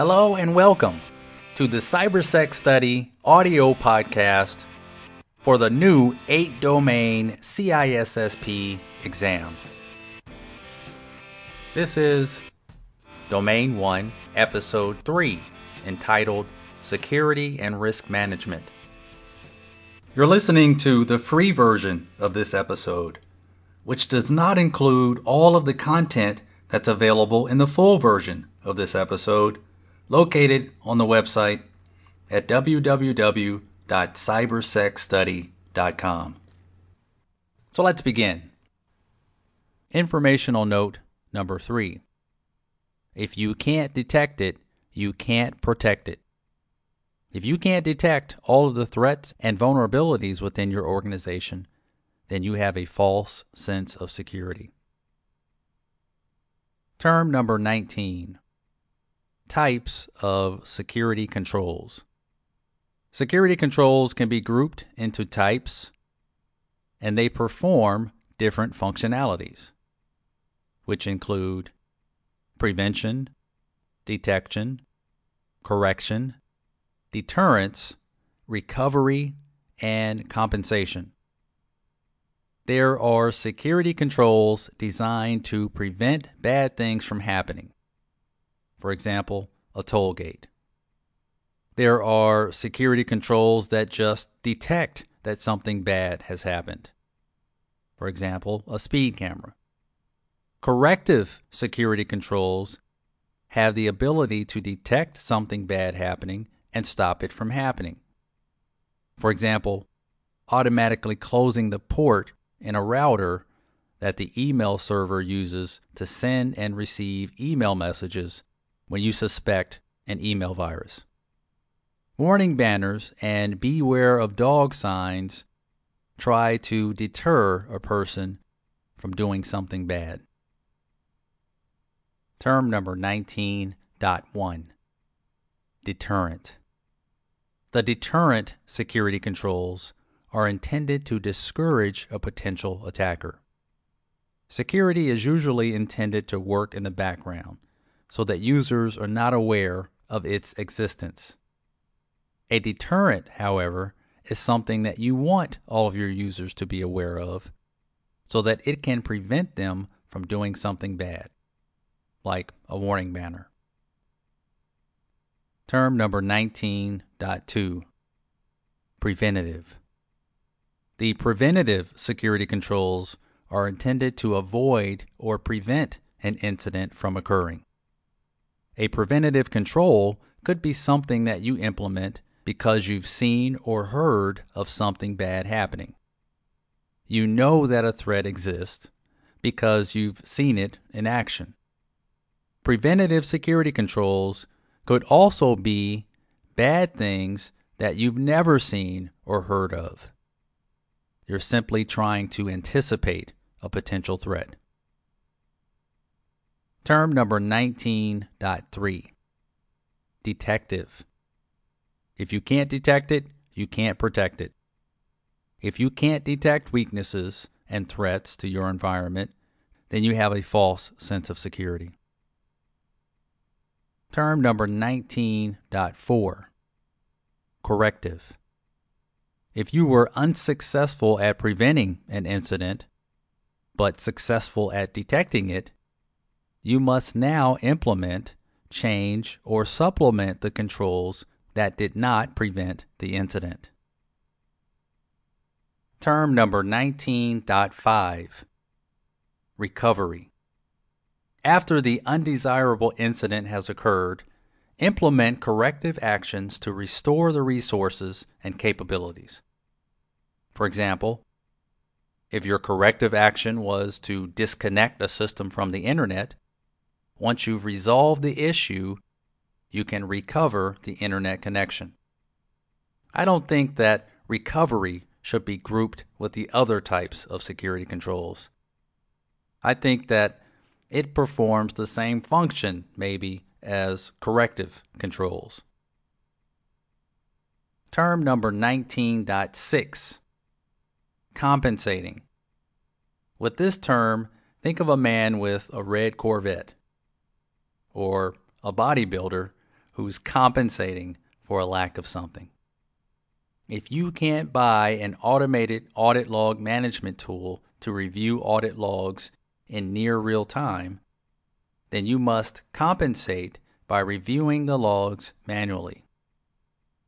Hello and welcome to the CyberSec Study audio podcast for the new 8 domain CISSP exam. This is Domain 1, Episode 3, entitled Security and Risk Management. You're listening to the free version of this episode, which does not include all of the content that's available in the full version of this episode, located on the website at www.cybersecstudy.com. So let's begin. Informational note number three. If you can't detect it, you can't protect it. If you can't detect all of the threats and vulnerabilities within your organization, then you have a false sense of security. Term number 19 Types of security controls. Security controls can be grouped into types and they perform different functionalities, which include prevention, detection, correction, deterrence, recovery, and compensation. There are security controls designed to prevent bad things from happening. For example, a toll gate. There are security controls that just detect that something bad has happened. For example, a speed camera. Corrective security controls have the ability to detect something bad happening and stop it from happening. For example, automatically closing the port in a router that the email server uses to send and receive email messages when you suspect an email virus. Warning banners and beware of dog signs try to deter a person from doing something bad. Term number 19.1 Deterrent. The deterrent security controls are intended to discourage a potential attacker. Security is usually intended to work in the background so that users are not aware of its existence. A deterrent, however, is something that you want all of your users to be aware of so that it can prevent them from doing something bad, like a warning banner. Term number 19.2 Preventative. The preventative security controls are intended to avoid or prevent an incident from occurring. A preventative control could be something that you implement because you've seen or heard of something bad happening. You know that a threat exists because you've seen it in action. Preventative security controls could also be bad things that you've never seen or heard of. You're simply trying to anticipate a potential threat. Term number 19.3 Detective. If you can't detect it, you can't protect it. If you can't detect weaknesses and threats to your environment, then you have a false sense of security. Term number 19.4 Corrective. If you were unsuccessful at preventing an incident, but successful at detecting it, you must now implement, change, or supplement the controls that did not prevent the incident. Term number 19.5 Recovery. After the undesirable incident has occurred, Implement corrective actions to restore the resources and capabilities. For example, if your corrective action was to disconnect a system from the internet, once you've resolved the issue, you can recover the internet connection. I don't think that recovery should be grouped with the other types of security controls. I think that it performs the same function, maybe, as corrective controls. Term number 19.6 Compensating. With this term, think of a man with a red Corvette, or a bodybuilder who's compensating for a lack of something. If you can't buy an automated audit log management tool to review audit logs in near real time, then you must compensate by reviewing the logs manually.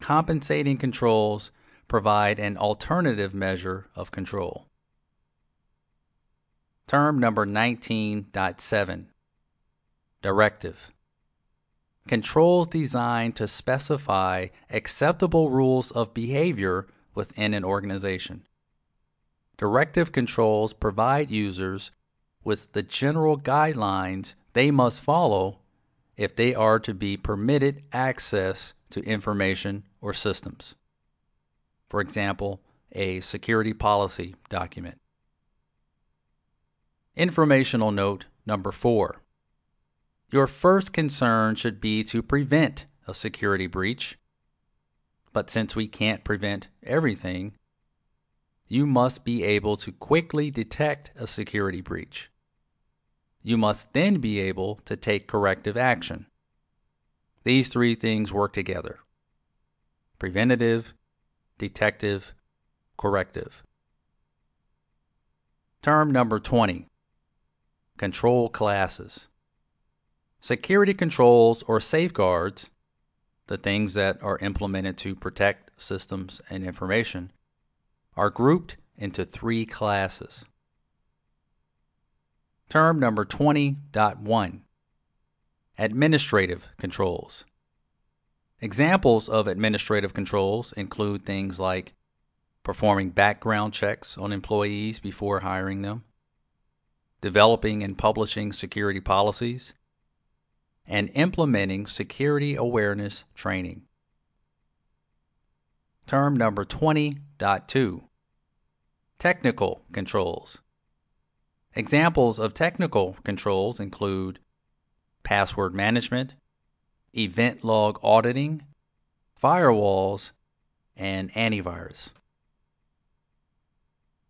Compensating controls provide an alternative measure of control. Term number 19.7 Directive Controls designed to specify acceptable rules of behavior within an organization. Directive controls provide users with the general guidelines they must follow if they are to be permitted access to information or systems. For example, a security policy document. Informational note number four. Your first concern should be to prevent a security breach. But since we can't prevent everything, you must be able to quickly detect a security breach. You must then be able to take corrective action. These three things work together preventative, detective, corrective. Term number 20 Control classes. Security controls or safeguards, the things that are implemented to protect systems and information, are grouped into three classes. Term number 20.1 Administrative controls. Examples of administrative controls include things like performing background checks on employees before hiring them, developing and publishing security policies, and implementing security awareness training. Term number 20.2 Technical controls. Examples of technical controls include password management, event log auditing, firewalls, and antivirus.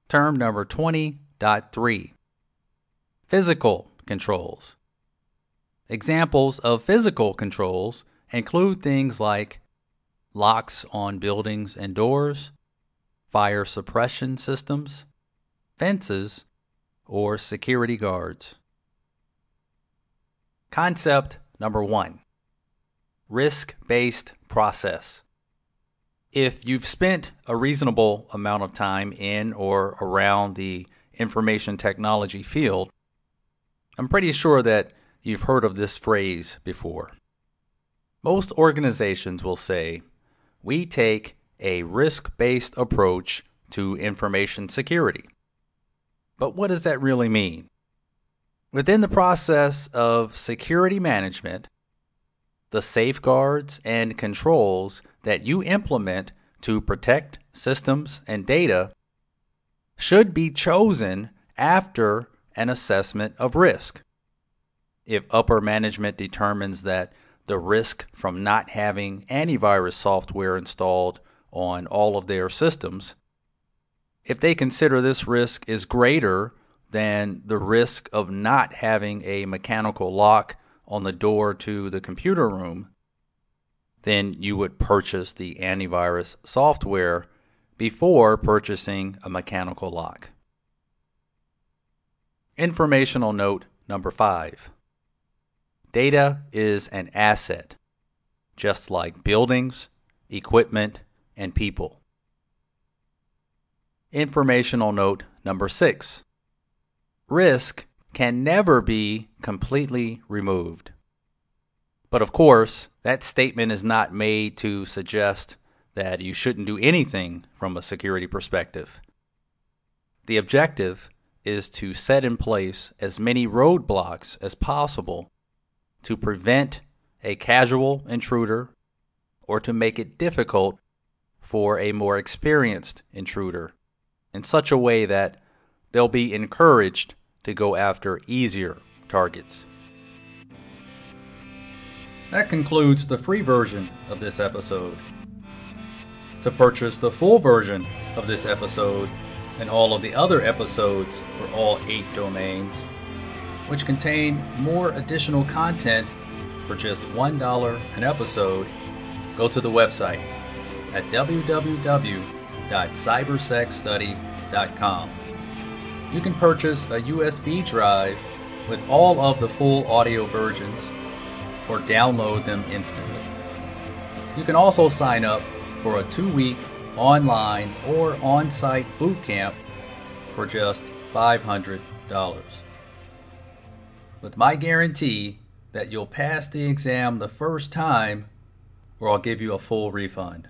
Term number 20.3 Physical controls. Examples of physical controls include things like locks on buildings and doors, fire suppression systems, fences, or security guards. Concept number one risk based process. If you've spent a reasonable amount of time in or around the information technology field, I'm pretty sure that You've heard of this phrase before. Most organizations will say, We take a risk based approach to information security. But what does that really mean? Within the process of security management, the safeguards and controls that you implement to protect systems and data should be chosen after an assessment of risk if upper management determines that the risk from not having antivirus software installed on all of their systems, if they consider this risk is greater than the risk of not having a mechanical lock on the door to the computer room, then you would purchase the antivirus software before purchasing a mechanical lock. Informational note number five. Data is an asset, just like buildings, equipment, and people. Informational note number six risk can never be completely removed. But of course, that statement is not made to suggest that you shouldn't do anything from a security perspective. The objective is to set in place as many roadblocks as possible to prevent a casual intruder or to make it difficult for a more experienced intruder in such a way that they'll be encouraged to go after easier targets. That concludes the free version of this episode. To purchase the full version of this episode and all of the other episodes for all eight domains, which contain more additional content for just $1 an episode, go to the website at www.cybersecstudy.com. You can purchase a USB drive with all of the full audio versions or download them instantly. You can also sign up for a two week online or on site boot camp for just $500. With my guarantee that you'll pass the exam the first time, or I'll give you a full refund.